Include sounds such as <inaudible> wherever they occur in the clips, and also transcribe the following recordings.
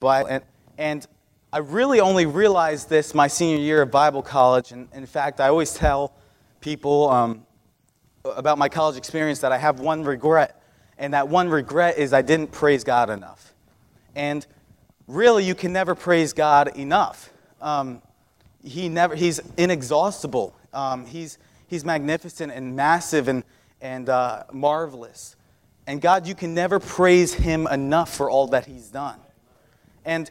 Bible. And, and I really only realized this my senior year of Bible college. And in fact, I always tell people um, about my college experience that I have one regret. And that one regret is I didn't praise God enough. And really, you can never praise God enough. Um, he never, he's inexhaustible. Um, he's, he's magnificent and massive and, and uh, marvelous. And God, you can never praise him enough for all that he's done. And,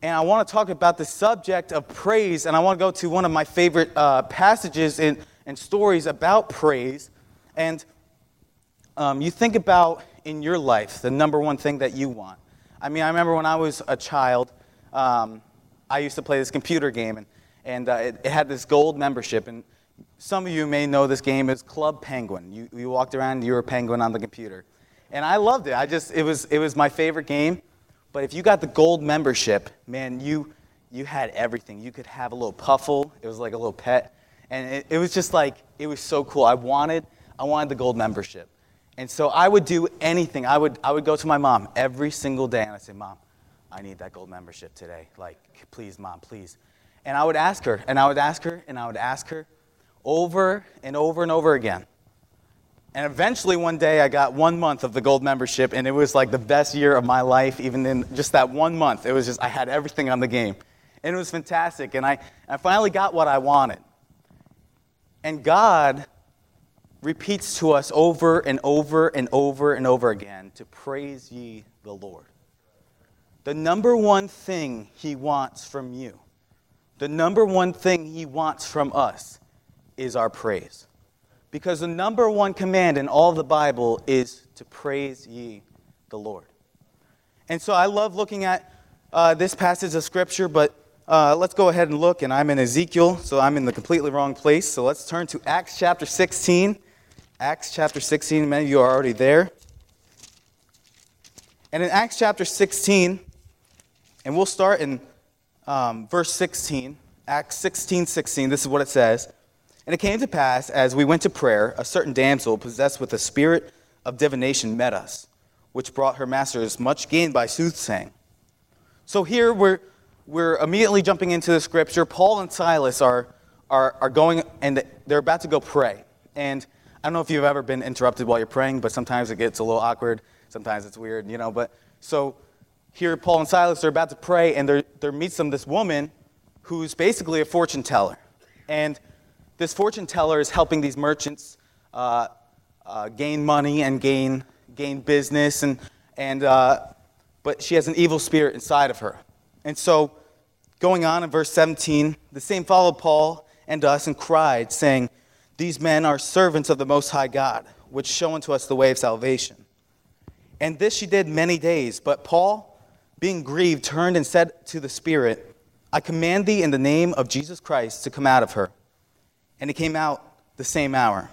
and I want to talk about the subject of praise, and I want to go to one of my favorite uh, passages in, and stories about praise. And um, you think about in your life the number one thing that you want. I mean, I remember when I was a child, um, I used to play this computer game, and, and uh, it, it, had this gold membership. And some of you may know this game is Club Penguin. You, you walked around, you were a penguin on the computer. And I loved it. I just, it was, it was my favorite game. But if you got the gold membership, man, you, you had everything. You could have a little puffle. It was like a little pet. And it, it was just like, it was so cool. I wanted, I wanted the gold membership. And so I would do anything. I would, I would go to my mom every single day and I'd say, Mom, I need that gold membership today. Like, please, Mom, please. And I would ask her, and I would ask her, and I would ask her over and over and over again. And eventually, one day, I got one month of the gold membership, and it was like the best year of my life, even in just that one month. It was just, I had everything on the game. And it was fantastic. And I, I finally got what I wanted. And God repeats to us over and over and over and over again to praise ye the Lord. The number one thing He wants from you, the number one thing He wants from us is our praise. Because the number one command in all the Bible is to praise ye the Lord. And so I love looking at uh, this passage of Scripture, but uh, let's go ahead and look. And I'm in Ezekiel, so I'm in the completely wrong place. So let's turn to Acts chapter 16. Acts chapter 16, many of you are already there. And in Acts chapter 16, and we'll start in um, verse 16, Acts 16, 16, this is what it says. And it came to pass, as we went to prayer, a certain damsel possessed with a spirit of divination met us, which brought her masters much gain by soothsaying. So here we're, we're immediately jumping into the scripture. Paul and Silas are, are, are going, and they're about to go pray. And I don't know if you've ever been interrupted while you're praying, but sometimes it gets a little awkward. Sometimes it's weird, you know. But so here, Paul and Silas are about to pray, and there, there meets them this woman who's basically a fortune teller. And this fortune teller is helping these merchants uh, uh, gain money and gain, gain business, and, and, uh, but she has an evil spirit inside of her. And so, going on in verse 17, the same followed Paul and us and cried, saying, these men are servants of the Most High God, which show unto us the way of salvation. And this she did many days. But Paul, being grieved, turned and said to the Spirit, I command thee in the name of Jesus Christ to come out of her. And it came out the same hour.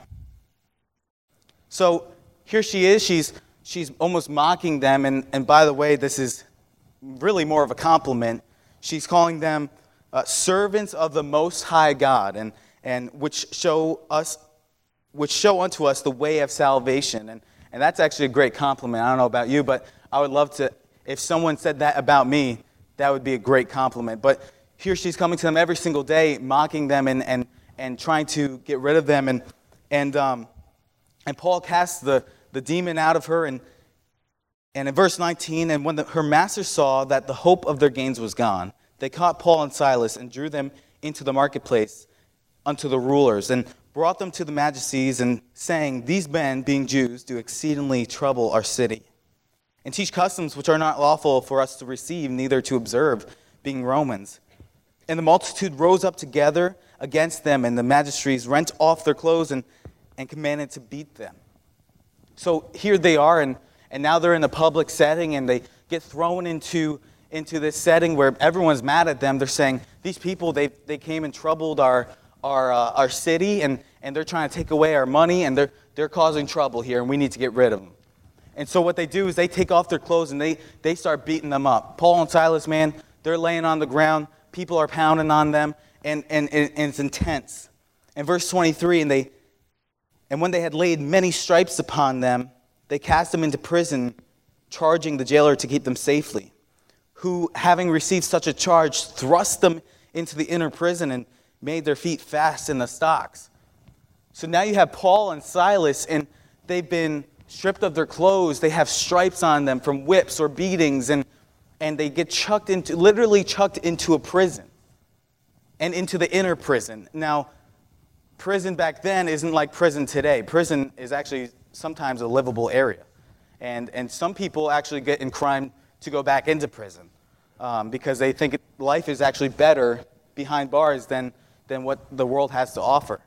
So here she is. She's, she's almost mocking them. And, and by the way, this is really more of a compliment. She's calling them uh, servants of the Most High God. And and which show us which show unto us the way of salvation and, and that's actually a great compliment i don't know about you but i would love to if someone said that about me that would be a great compliment but here she's coming to them every single day mocking them and, and, and trying to get rid of them and, and, um, and paul casts the, the demon out of her and, and in verse 19 and when the, her master saw that the hope of their gains was gone they caught paul and silas and drew them into the marketplace unto the rulers and brought them to the magistracies and saying, These men, being Jews, do exceedingly trouble our city and teach customs which are not lawful for us to receive, neither to observe, being Romans. And the multitude rose up together against them, and the magistrates rent off their clothes and, and commanded to beat them. So here they are, and, and now they're in a public setting, and they get thrown into, into this setting where everyone's mad at them. They're saying, These people, they, they came and troubled our, our, uh, our city and, and they're trying to take away our money and they're, they're causing trouble here and we need to get rid of them. And so what they do is they take off their clothes and they, they start beating them up. Paul and Silas, man, they're laying on the ground. People are pounding on them and, and, and it's intense. In verse 23, and, they, and when they had laid many stripes upon them, they cast them into prison, charging the jailer to keep them safely. who, having received such a charge, thrust them into the inner prison and made their feet fast in the stocks. So now you have Paul and Silas, and they've been stripped of their clothes. They have stripes on them from whips or beatings, and, and they get chucked into, literally chucked into a prison and into the inner prison. Now, prison back then isn't like prison today. Prison is actually sometimes a livable area. And, and some people actually get in crime to go back into prison um, because they think life is actually better behind bars than, than what the world has to offer.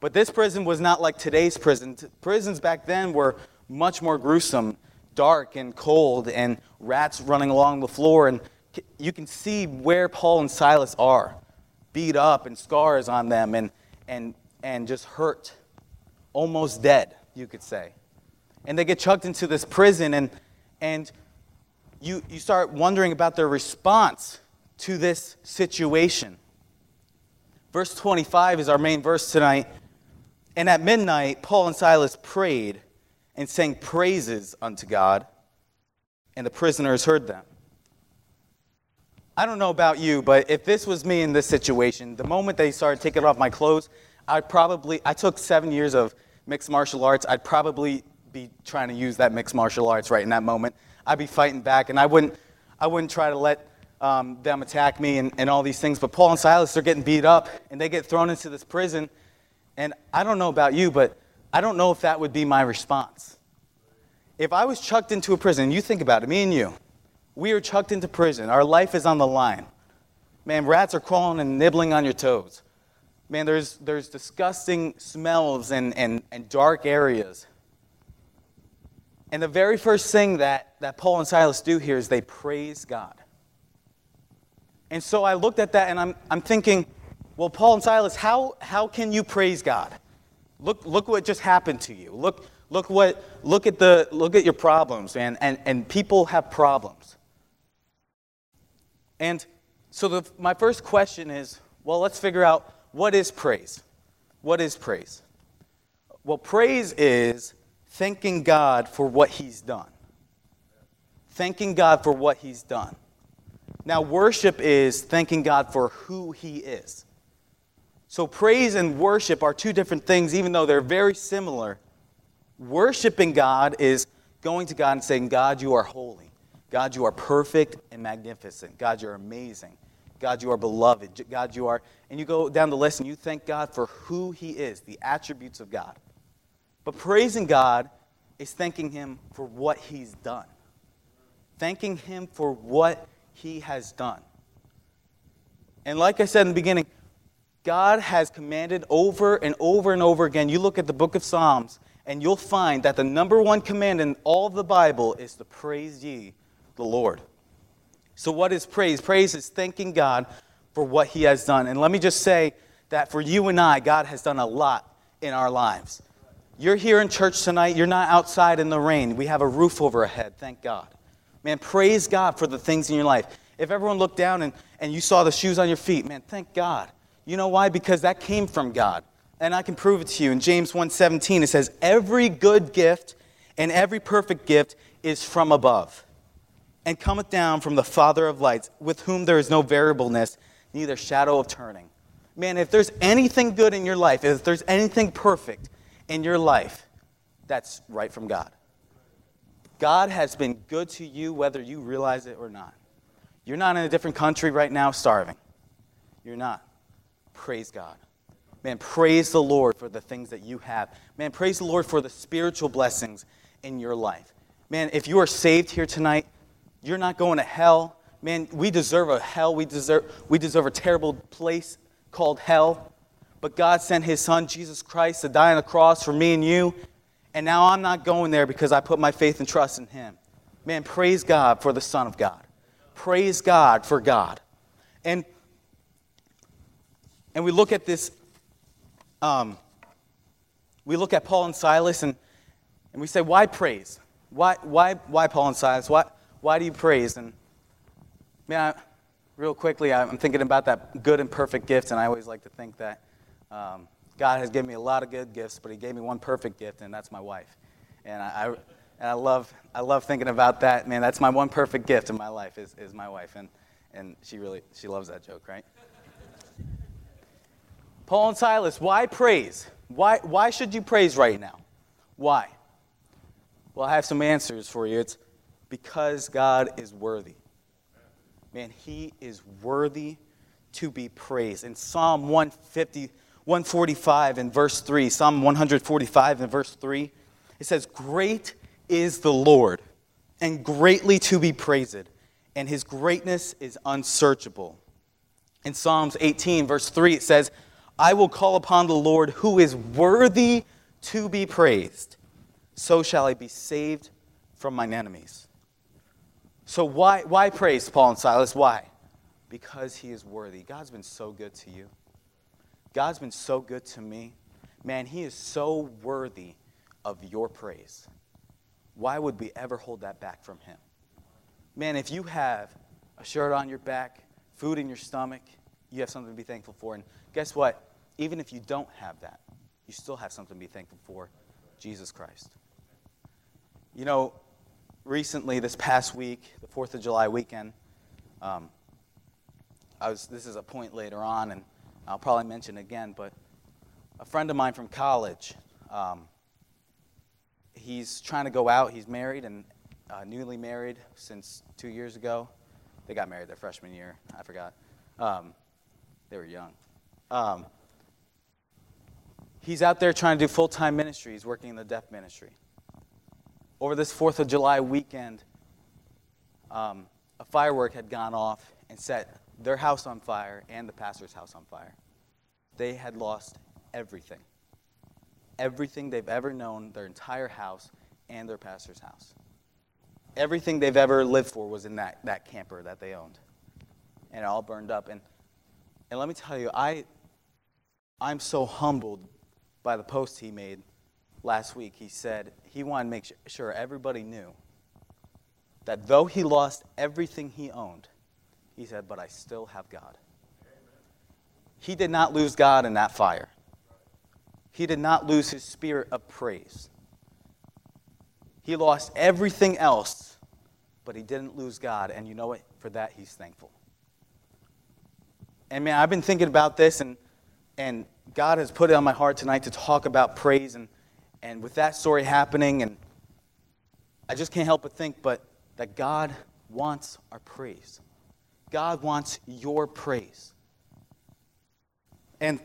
But this prison was not like today's prison. Prisons back then were much more gruesome, dark and cold, and rats running along the floor. And you can see where Paul and Silas are beat up and scars on them and, and, and just hurt, almost dead, you could say. And they get chucked into this prison, and, and you, you start wondering about their response to this situation. Verse 25 is our main verse tonight. And at midnight, Paul and Silas prayed and sang praises unto God, and the prisoners heard them. I don't know about you, but if this was me in this situation, the moment they started taking off my clothes, I'd probably, I took seven years of mixed martial arts, I'd probably be trying to use that mixed martial arts right in that moment. I'd be fighting back, and I wouldn't, I wouldn't try to let um, them attack me and, and all these things. But Paul and Silas, they're getting beat up, and they get thrown into this prison. And I don't know about you, but I don't know if that would be my response. If I was chucked into a prison, you think about it, me and you, we are chucked into prison. Our life is on the line. Man, rats are crawling and nibbling on your toes. Man, there's, there's disgusting smells and, and, and dark areas. And the very first thing that, that Paul and Silas do here is they praise God. And so I looked at that and I'm, I'm thinking, well, Paul and Silas, how, how can you praise God? Look, look what just happened to you. Look, look, what, look, at, the, look at your problems, man. And, and people have problems. And so the, my first question is well, let's figure out what is praise? What is praise? Well, praise is thanking God for what He's done. Thanking God for what He's done. Now, worship is thanking God for who He is. So, praise and worship are two different things, even though they're very similar. Worshiping God is going to God and saying, God, you are holy. God, you are perfect and magnificent. God, you're amazing. God, you are beloved. God, you are. And you go down the list and you thank God for who He is, the attributes of God. But praising God is thanking Him for what He's done, thanking Him for what He has done. And like I said in the beginning, God has commanded over and over and over again. You look at the book of Psalms, and you'll find that the number one command in all of the Bible is to praise ye the Lord. So, what is praise? Praise is thanking God for what He has done. And let me just say that for you and I, God has done a lot in our lives. You're here in church tonight, you're not outside in the rain. We have a roof over our head, thank God. Man, praise God for the things in your life. If everyone looked down and, and you saw the shoes on your feet, man, thank God. You know why? Because that came from God. And I can prove it to you. In James 1:17 it says, "Every good gift and every perfect gift is from above, and cometh down from the Father of lights, with whom there is no variableness, neither shadow of turning. Man, if there's anything good in your life, if there's anything perfect in your life, that's right from God. God has been good to you whether you realize it or not. You're not in a different country right now starving. You're not. Praise God. Man, praise the Lord for the things that you have. Man, praise the Lord for the spiritual blessings in your life. Man, if you are saved here tonight, you're not going to hell. Man, we deserve a hell. We deserve, we deserve a terrible place called hell. But God sent His Son, Jesus Christ, to die on the cross for me and you. And now I'm not going there because I put my faith and trust in Him. Man, praise God for the Son of God. Praise God for God. And, and we look at this, um, we look at Paul and Silas and, and we say, why praise? Why, why, why Paul and Silas? Why, why do you praise? And man, I, real quickly, I'm thinking about that good and perfect gift, and I always like to think that um, God has given me a lot of good gifts, but He gave me one perfect gift, and that's my wife. And I, I And I love, I love thinking about that. Man, that's my one perfect gift in my life is, is my wife. And, and she really, she loves that joke, right? Paul and Silas, why praise? Why, why should you praise right now? Why? Well, I have some answers for you. It's because God is worthy. Man, He is worthy to be praised. In Psalm 150, 145 and verse 3, Psalm 145 and verse 3, it says, Great is the Lord, and greatly to be praised, and his greatness is unsearchable. In Psalms 18, verse 3, it says, I will call upon the Lord who is worthy to be praised. So shall I be saved from mine enemies. So, why, why praise Paul and Silas? Why? Because he is worthy. God's been so good to you. God's been so good to me. Man, he is so worthy of your praise. Why would we ever hold that back from him? Man, if you have a shirt on your back, food in your stomach, you have something to be thankful for. And guess what? Even if you don't have that, you still have something to be thankful for Jesus Christ. You know, recently, this past week, the 4th of July weekend, um, I was, this is a point later on, and I'll probably mention again, but a friend of mine from college, um, he's trying to go out. He's married and uh, newly married since two years ago. They got married their freshman year. I forgot. Um, they were young. Um, he's out there trying to do full time ministry. He's working in the deaf ministry. Over this 4th of July weekend, um, a firework had gone off and set their house on fire and the pastor's house on fire. They had lost everything. Everything they've ever known, their entire house and their pastor's house. Everything they've ever lived for was in that, that camper that they owned. And it all burned up. And, and let me tell you, I, I'm so humbled by the post he made last week. He said he wanted to make sure everybody knew that though he lost everything he owned, he said, but I still have God. He did not lose God in that fire. He did not lose his spirit of praise. He lost everything else, but he didn't lose God. And you know what? For that, he's thankful. And man, I've been thinking about this, and, and God has put it on my heart tonight to talk about praise. And, and with that story happening, and I just can't help but think, but that God wants our praise. God wants your praise. And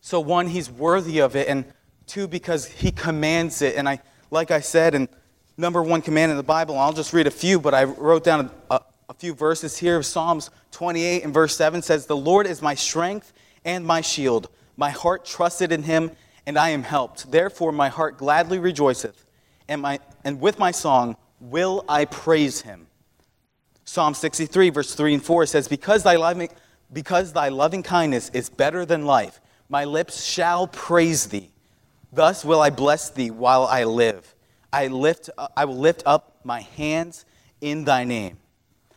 so, one, he's worthy of it, and two, because he commands it. And I, like I said, and number one command in the Bible, I'll just read a few, but I wrote down a, a, few verses here. Psalms 28 and verse 7 says, The Lord is my strength and my shield. My heart trusted in him, and I am helped. Therefore, my heart gladly rejoiceth, and, my, and with my song will I praise him. Psalm 63, verse 3 and 4 says, Because thy loving, because thy loving kindness is better than life, my lips shall praise thee. Thus will I bless thee while I live. I, lift, I will lift up my hands in thy name.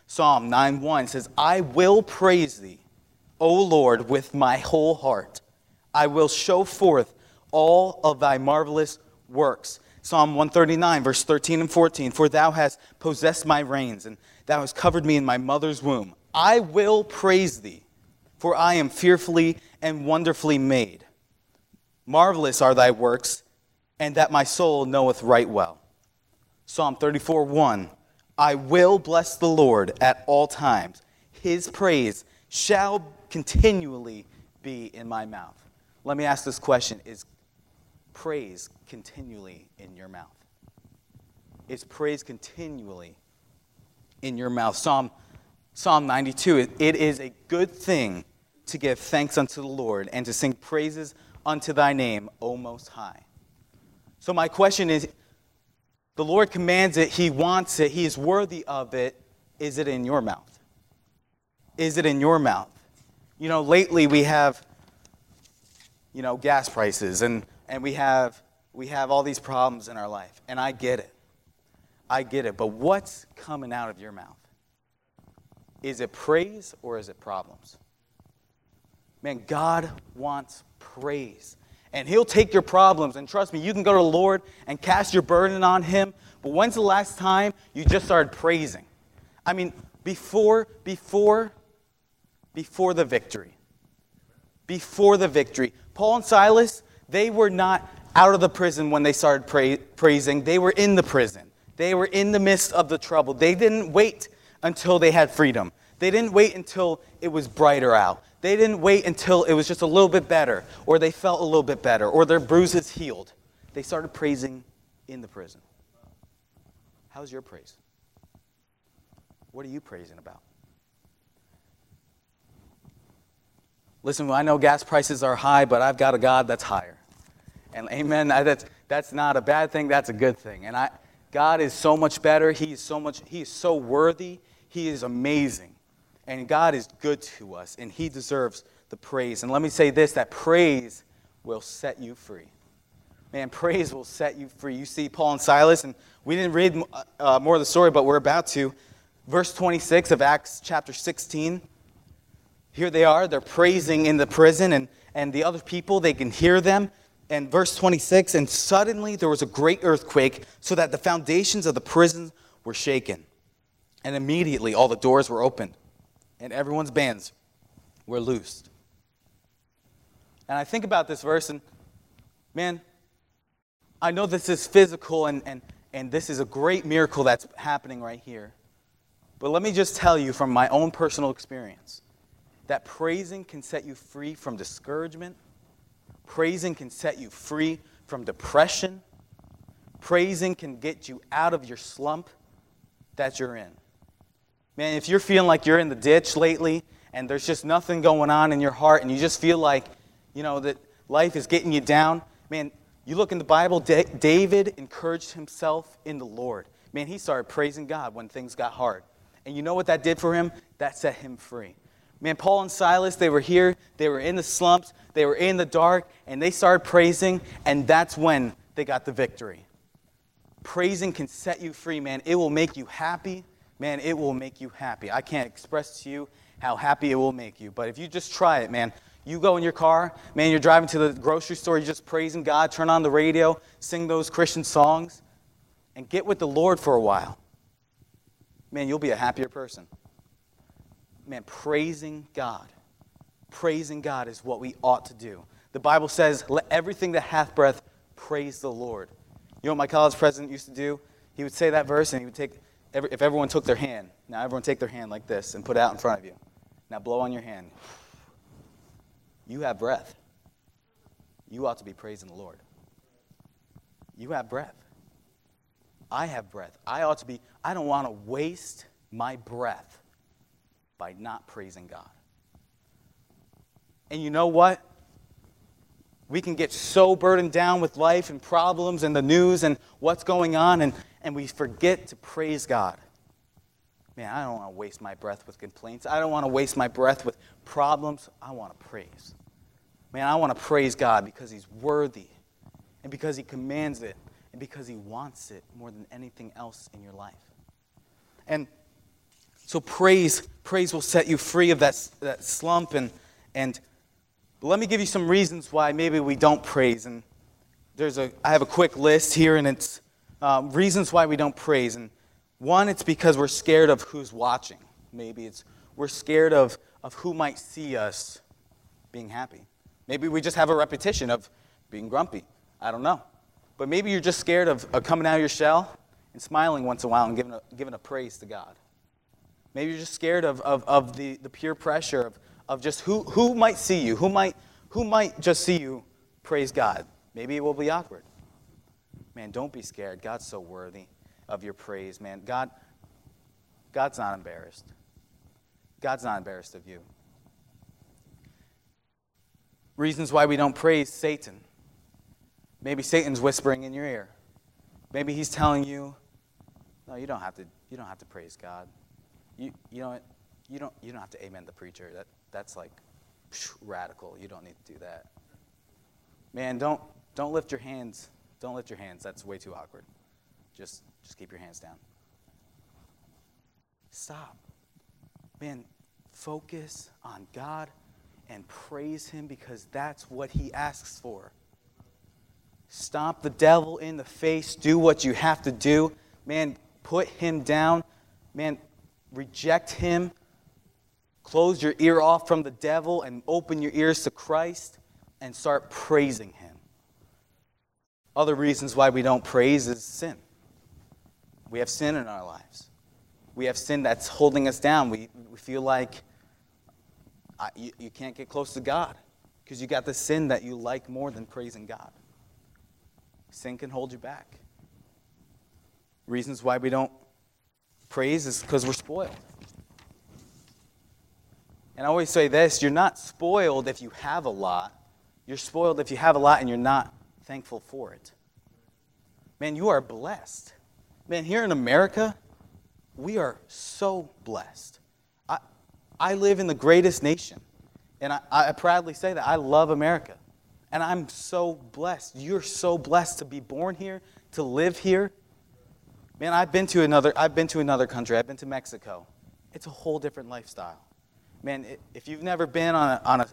Psalm 9 1 says, I will praise thee, O Lord, with my whole heart. I will show forth all of thy marvelous works. Psalm 139, verse 13 and 14 For thou hast possessed my reins, and thou hast covered me in my mother's womb. I will praise thee, for I am fearfully and wonderfully made. Marvelous are thy works, and that my soul knoweth right well. Psalm 34, 1 I will bless the Lord at all times. His praise shall continually be in my mouth. Let me ask this question Is praise continually in your mouth? It's praise continually in your mouth? Psalm, Psalm 92 it, it is a good thing to give thanks unto the Lord and to sing praises unto thy name, O Most High. So, my question is the Lord commands it, He wants it, He is worthy of it. Is it in your mouth? Is it in your mouth? You know, lately we have, you know, gas prices and and we have we have all these problems in our life and i get it i get it but what's coming out of your mouth is it praise or is it problems man god wants praise And He'll take your problems. And trust me, you can go to the Lord and cast your burden on Him. But when's the last time you just started praising? I mean, before, before, before the victory. Before the victory. Paul and Silas, they were not out of the prison when they started pra- praising. They were in the prison. They were in the midst of the trouble. They didn't wait until they had freedom. They didn't wait until it was brighter out. They didn't wait until it was just a little bit better, or they felt a little bit better, or their bruises healed. They started praising in the prison. How's your praise? What are you praising about? Listen, I know gas prices are high, but I've got a God that's higher. And amen, that's, that's not a bad thing, that's a good thing. And I, God is so much better. He is so much, He is so worthy. He is amazing. And God is good to us, and He deserves the praise. And let me say this that praise will set you free. Man, <laughs> praise will set you free. You see Paul and Silas, and we didn't read uh, more of the story, but we're about to. Verse 26 of Acts chapter 16. Here they are, they're praising in the prison, and, and the other people, they can hear them. And verse 26 And suddenly there was a great earthquake, so that the foundations of the prison were shaken. And immediately all the doors were opened, and everyone's bands were loosed. And I think about this verse, and man, I know this is physical, and, and, and this is a great miracle that's happening right here. But let me just tell you from my own personal experience that praising can set you free from discouragement, praising can set you free from depression, praising can get you out of your slump that you're in. Man, if you're feeling like you're in the ditch lately and there's just nothing going on in your heart and you just feel like, you know, that life is getting you down, man, you look in the Bible, David encouraged himself in the Lord. Man, he started praising God when things got hard. And you know what that did for him? That set him free. Man, Paul and Silas, they were here, they were in the slumps, they were in the dark, and they started praising, and that's when they got the victory. Praising can set you free, man. It will make you happy. Man, it will make you happy. I can't express to you how happy it will make you, but if you just try it, man, you go in your car, man, you're driving to the grocery store, you're just praising God, turn on the radio, sing those Christian songs, and get with the Lord for a while. Man, you'll be a happier person. Man, praising God. Praising God is what we ought to do. The Bible says, let everything that hath breath praise the Lord. You know what my college president used to do? He would say that verse and he would take, every, if everyone took their hand, now everyone take their hand like this and put it out in front of you. Now blow on your hand. You have breath. You ought to be praising the Lord. You have breath. I have breath. I ought to be, I don't want to waste my breath by not praising God. And you know what? We can get so burdened down with life and problems and the news and what's going on, and, and we forget to praise God. Man, I don't want to waste my breath with complaints. I don't want to waste my breath with problems. I want to praise. Man, I want to praise God because He's worthy and because He commands it and because He wants it more than anything else in your life. And so praise, praise will set you free of that, that slump. And, and let me give you some reasons why maybe we don't praise. And there's a, I have a quick list here, and it's um, reasons why we don't praise. And one, it's because we're scared of who's watching. Maybe it's we're scared of, of who might see us being happy. Maybe we just have a repetition of being grumpy. I don't know. But maybe you're just scared of, of coming out of your shell and smiling once in a while and giving a, giving a praise to God. Maybe you're just scared of, of, of the, the peer pressure of, of just who, who might see you, who might, who might just see you praise God. Maybe it will be awkward. Man, don't be scared. God's so worthy of your praise, man. God, God's not embarrassed. God's not embarrassed of you. Reasons why we don't praise Satan. Maybe Satan's whispering in your ear. Maybe he's telling you, no, you don't have to, you don't have to praise God. You, you know? You don't, you don't have to amen the preacher. That, that's like radical. You don't need to do that. Man, don't, don't lift your hands. Don't lift your hands. That's way too awkward. Just, just keep your hands down. Stop. Man, focus on God and praise Him because that's what He asks for. Stomp the devil in the face. Do what you have to do. Man, put him down. Man, reject him. Close your ear off from the devil and open your ears to Christ and start praising him. Other reasons why we don't praise is sin. We have sin in our lives. We have sin that's holding us down. We, we feel like you, you can't get close to God because you got the sin that you like more than praising God. Sin can hold you back. Reasons why we don't praise is because we're spoiled. And I always say this you're not spoiled if you have a lot, you're spoiled if you have a lot and you're not thankful for it. Man, you are blessed. Man, here in America, we are so blessed. I, I live in the greatest nation, and I, I proudly say that. I love America, and I'm so blessed. You're so blessed to be born here, to live here. Man, I've been to another, I've been to another country. I've been to Mexico. It's a whole different lifestyle. Man, if you've never been on a, on a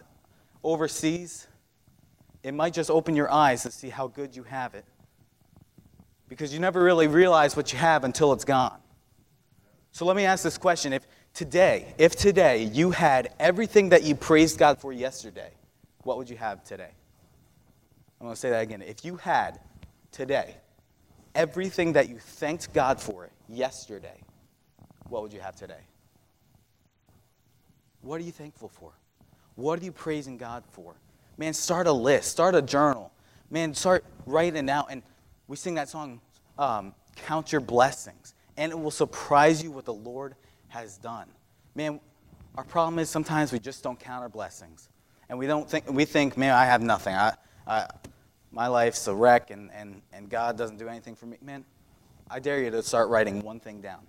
overseas, it might just open your eyes to see how good you have it. Because you never really realize what you have until it's gone. So let me ask this question. If today, if today you had everything that you praised God for yesterday, what would you have today? I'm going to say that again. If you had today everything that you thanked God for yesterday, what would you have today? What are you thankful for? What are you praising God for? Man, start a list, start a journal. Man, start writing out. And we sing that song, um, Count Your Blessings. And it will surprise you what the Lord has done. Man, our problem is sometimes we just don't count our blessings. And we don't think, we think, man, I have nothing. I, I, my life's a wreck and, and, and God doesn't do anything for me. Man, I dare you to start writing one thing down.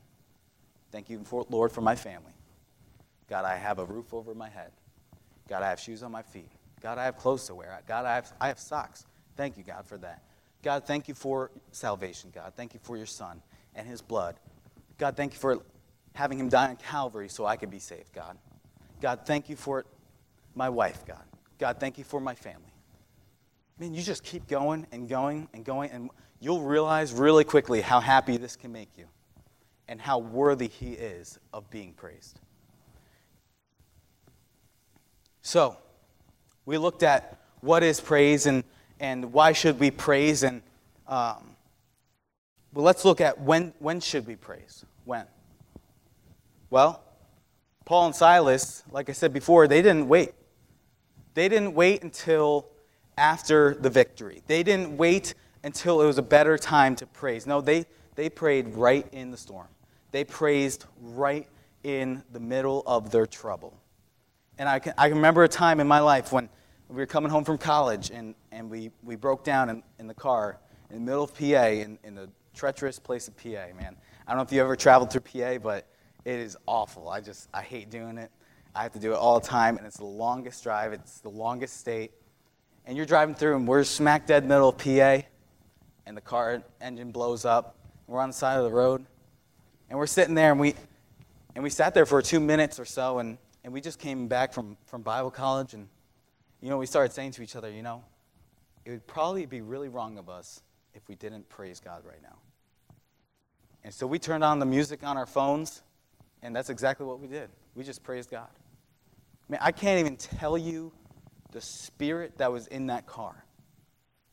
Thank you, for, Lord, for my family. God, I have a roof over my head. God, I have shoes on my feet. God, I have clothes to wear. God, I have, I have socks. Thank you, God, for that. God, thank you for salvation, God. Thank you for your son and his blood. God, thank you for having him die on Calvary so I could be saved, God. God, thank you for my wife, God. God, thank you for my family. Man, you just keep going and going and going, and you'll realize really quickly how happy this can make you and how worthy he is of being praised. So, we looked at what is praise and, and why should we praise and um, well let's look at when, when should we praise? When? Well paul and silas like i said before they didn't wait. They didn't wait until after the victory they didn't wait until it was a better time to praise no they, they prayed right in the storm they praised right in the middle of their trouble and I can, I remember a time in my life when we were coming home from college and, and we, we broke down in, in the car in the middle of PA, in, in the treacherous place of PA, man. I don't know if you ever traveled through PA, but it is awful. I just, I hate doing it. I have to do it all the time, and it's the longest drive, it's the longest state. And you're driving through, and we're smack dead middle of PA, and the car engine blows up. We're on the side of the road, and we're sitting there, and we, and we sat there for two minutes or so, and and we just came back from, from Bible college, and, you know, we started saying to each other, you know, it would probably be really wrong of us if we didn't praise God right now. And so we turned on the music on our phones, and that's exactly what we did. We just praised God. Man, I can't even tell you the spirit that was in that car.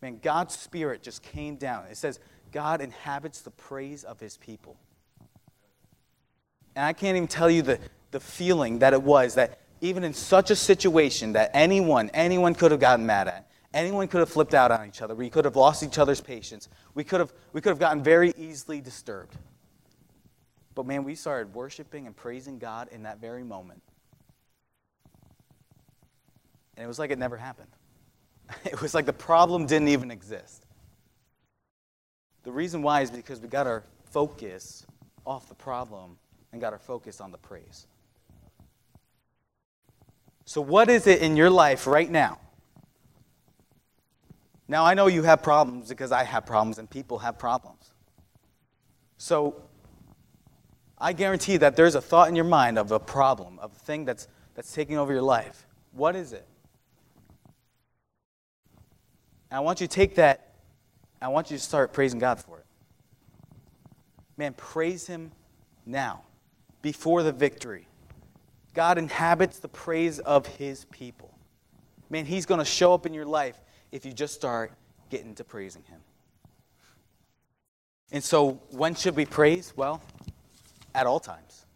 Man, God's spirit just came down. It says, God inhabits the praise of his people. And I can't even tell you the, the feeling that it was that even in such a situation that anyone, anyone could have gotten mad at, anyone could have flipped out on each other, we could have lost each other's patience, we could have, we could have gotten very easily disturbed. But man, we started worshiping and praising God in that very moment. And it was like it never happened. <laughs> It was like the problem didn't even exist. The reason why is because we got our focus off the problem and got our focus on the praise. So, what is it in your life right now? Now, I know you have problems because I have problems and people have problems. So, I guarantee that there's a thought in your mind of a problem, of a thing that's, that's taking over your life. What is it? And I want you to take that I want you to start praising God for it. Man, praise Him now, before the victory. God inhabits the praise of His people. Man, He's going to show up in your life if you just start getting to praising Him. And so, when should we praise? Well, at all times.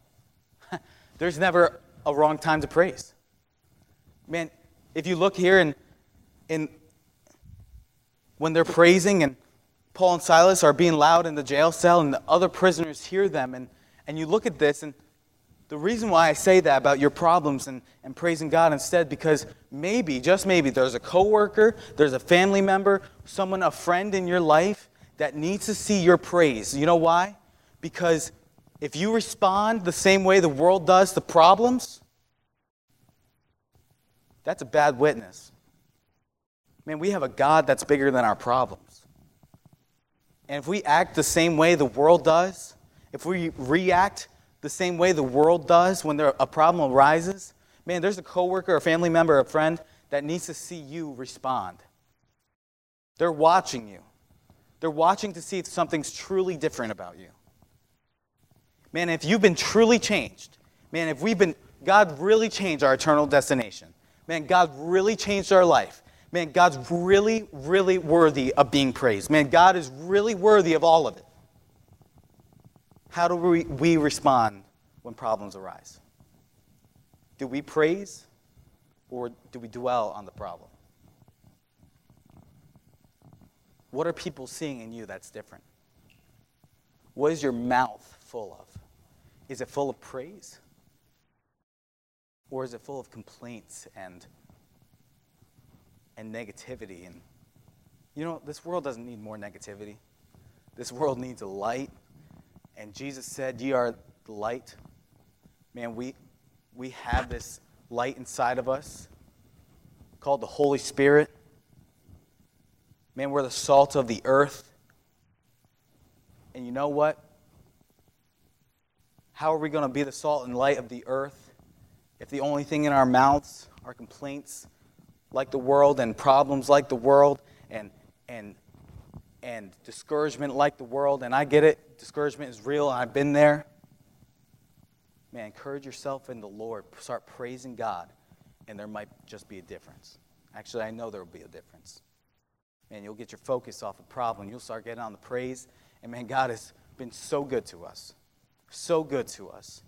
<laughs> There's never a wrong time to praise. Man, if you look here and in when they're praising and Paul and Silas are being loud in the jail cell and the other prisoners hear them and, and you look at this and the reason why I say that about your problems and, and praising God instead, because maybe, just maybe, there's a coworker, there's a family member, someone, a friend in your life that needs to see your praise. You know why? Because if you respond the same way the world does to problems, that's a bad witness. Man, we have a God that's bigger than our problems. And if we act the same way the world does, if we react the same way the world does when there, a problem arises, man, there's a coworker, a family member, a friend that needs to see you respond. They're watching you. They're watching to see if something's truly different about you. Man, if you've been truly changed, man, if we've been, God really changed our eternal destination. Man, God really changed our life. Man, God's really, really worthy of being praised. Man, God is really worthy of all of it. How do we, we respond when problems arise? Do we praise or do we dwell on the problem? What are people seeing in you that's different? What is your mouth full of? Is it full of praise? Or is it full of complaints and, and negativity? And you know, this world doesn't need more negativity. This world needs a light. And Jesus said, Ye are the light. Man, we, we have this light inside of us called the Holy Spirit. Man, we're the salt of the earth. And you know what? How are we going to be the salt and light of the earth if the only thing in our mouths are complaints like the world and problems like the world and, and, and discouragement like the world? And I get it, discouragement is real, I've been there. Man, encourage yourself in the Lord. Start praising God, and there might just be a difference. Actually, I know there will be a difference. Man, you'll get your focus off the problem. You'll start getting on the praise. And man, God has been so good to us so good to us.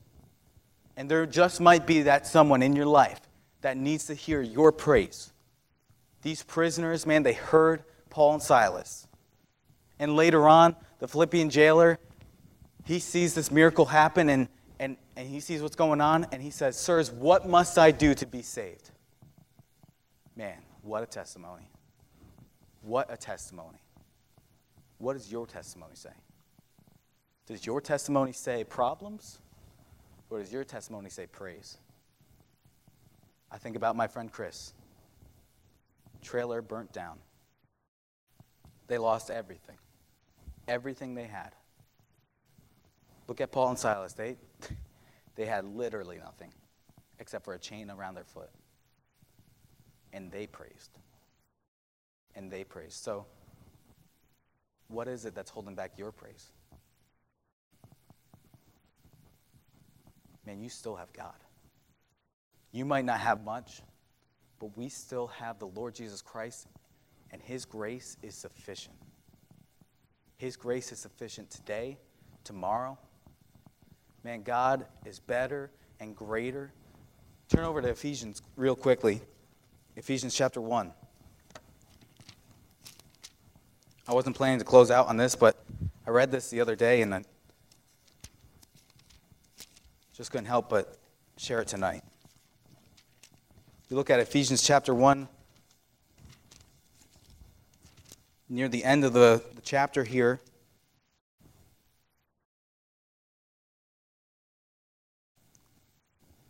And there just might be that someone in your life that needs to hear your praise. These prisoners, man, they heard Paul and Silas. And later on, the Philippian jailer, he sees this miracle happen and, and, and he sees what's going on and he says, Sirs, what must I do to be saved? Man, what a testimony. What a testimony. What does your testimony say? Does your testimony say problems? Or does your testimony say praise? I think about my friend Chris. Trailer burnt down. They lost everything. Everything they had. Look at Paul and Silas. They, <laughs> they had literally nothing except for a chain around their foot. And they praised. And they praised. So, what is it that's holding back your praise? man, you still have God. You might not have much, but we still have the Lord Jesus Christ, and His grace is sufficient. His grace is sufficient today, tomorrow. Man, God is better and greater. Turn over to Ephesians real quickly. Ephesians chapter 1. I wasn't planning to close out on this, but I read this the other day and I just couldn't help but share it tonight. We look at Ephesians chapter 1, near the end of the, the chapter here.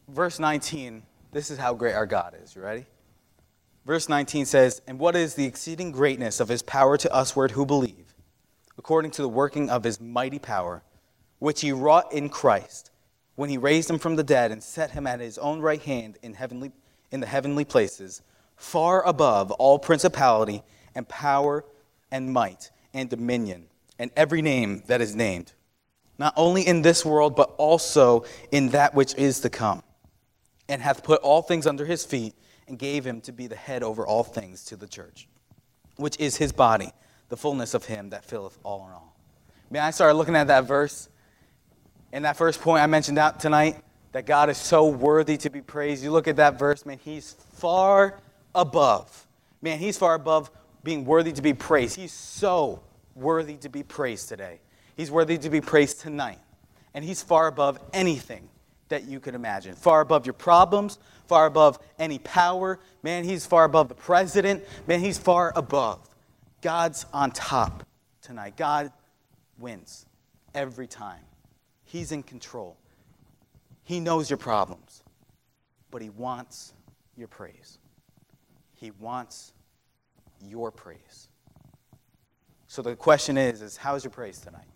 Verse 19, this is how great our God is. You ready? Verse 19 says, And what is the exceeding greatness of his power to usward who believe, according to the working of his mighty power, which he wrought in Christ when he raised him from the dead and set him at his own right hand in, heavenly, in the heavenly places, far above all principality and power and might, and dominion, and every name that is named, not only in this world, but also in that which is to come, and hath put all things under his feet, and gave him to be the head over all things to the church, which is his body, the fullness of him that filleth all in all. Man, I started looking at that verse, and that first point I mentioned out tonight, that God is so worthy to be praised. You look at that verse, man, he's far above. Man, he's far above being worthy to be praised. He's so worthy to be praised today. He's worthy to be praised tonight. And he's far above anything that you could imagine. Far above your problems, far above any power. Man, he's far above the president. Man, he's far above. God's on top tonight. God wins every time. He's in control. He knows your problems, but He wants your praise. He wants your praise. So the question is, is how's your praise tonight?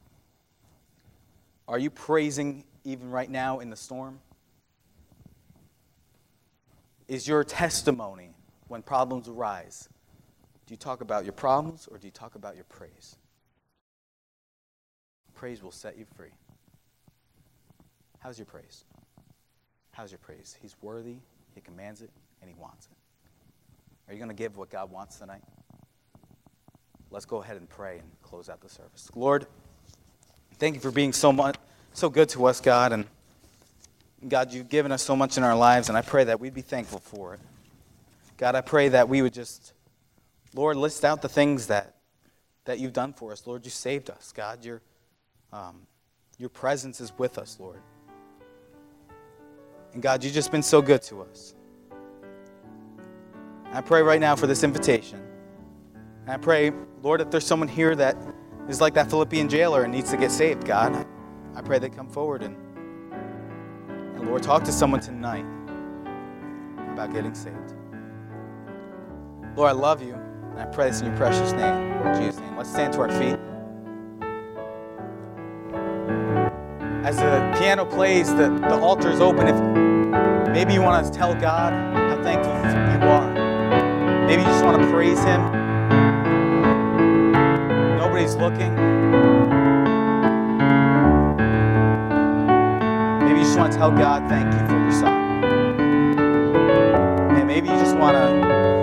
Are you praising even right now in the storm? Is your testimony when problems arise? Do you talk about your problems or do you talk about your praise? Praise will set you free. How's your praise? How's your praise? He's worthy, He commands it, and He wants it. Are you going to give what God wants tonight? Let's go ahead and pray and close out the service. Lord, thank you for being so much so good to us, God, and God, you've given us so much in our lives, and I pray that we'd be thankful for it. God, I pray that we would just, Lord, list out the things that that you've done for us. Lord, you saved us. God, your um, your presence is with us, Lord. And God, you've just been so good to us. I pray right now for this invitation. And I pray, Lord, if there's someone here that is like that Philippian jailer and needs to get saved, God, I pray they come forward and, and Lord, talk to someone tonight about getting saved. Lord, I love you, and I pray this in your precious name. In Jesus' name. Let's stand to our feet. As the piano plays, the, the altar is open. If maybe you want to tell God how thankful you are, maybe you just want to praise Him. Nobody's looking. Maybe you just want to tell God thank you for your son. And maybe you just want to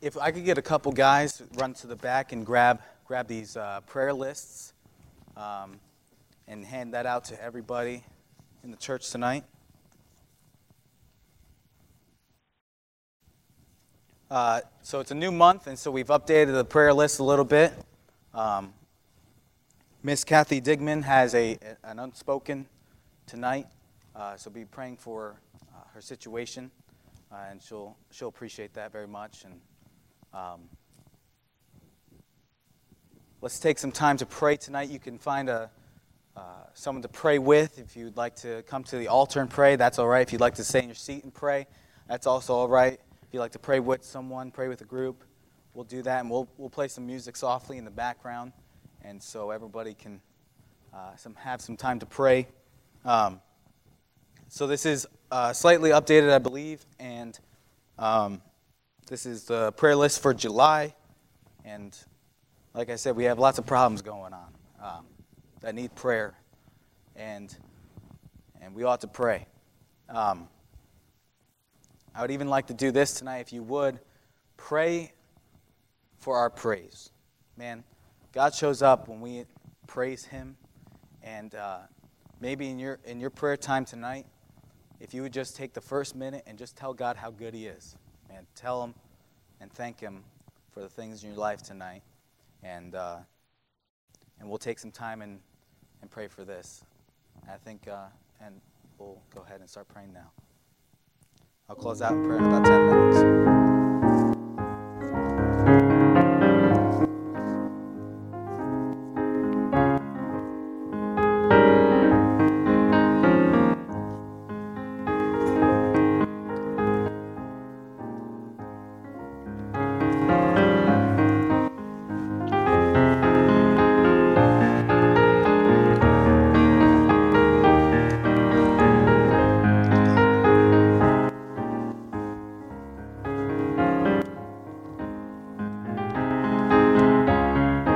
if I could get a couple guys to run to the back and grab grab these uh, prayer lists um, and hand that out to everybody in the church tonight. Uh, so it's a new month, and so we've updated the prayer list a little bit. Um, Miss Kathy Digman has a, an unspoken tonight, uh, so be praying for uh, her situation, uh, and she'll she'll appreciate that very much. And um, let's take some time to pray tonight. You can find a uh, someone to pray with. If you'd like to come to the altar and pray, that's all right. If you'd like to stay in your seat and pray, that's also all right. If you'd like to pray with someone, pray with a group, we'll do that, and we'll we'll play some music softly in the background, and so everybody can uh, some have some time to pray. Um, so this is uh, slightly updated, I believe, and um, this is the prayer list for July. And like I said, we have lots of problems going on um, that need prayer, and and we ought to pray. Um, I would even like to do this tonight, if you would, pray for our praise. Man, God shows up when we praise Him, and uh, maybe in your in your prayer time tonight, if you would just take the first minute and just tell God how good He is, and tell Him and thank Him for the things in your life tonight, and uh, and we'll take some time and and pray for this. I think, uh, and we'll go ahead and start praying now. I'll close out in prayer in about 10 minutes.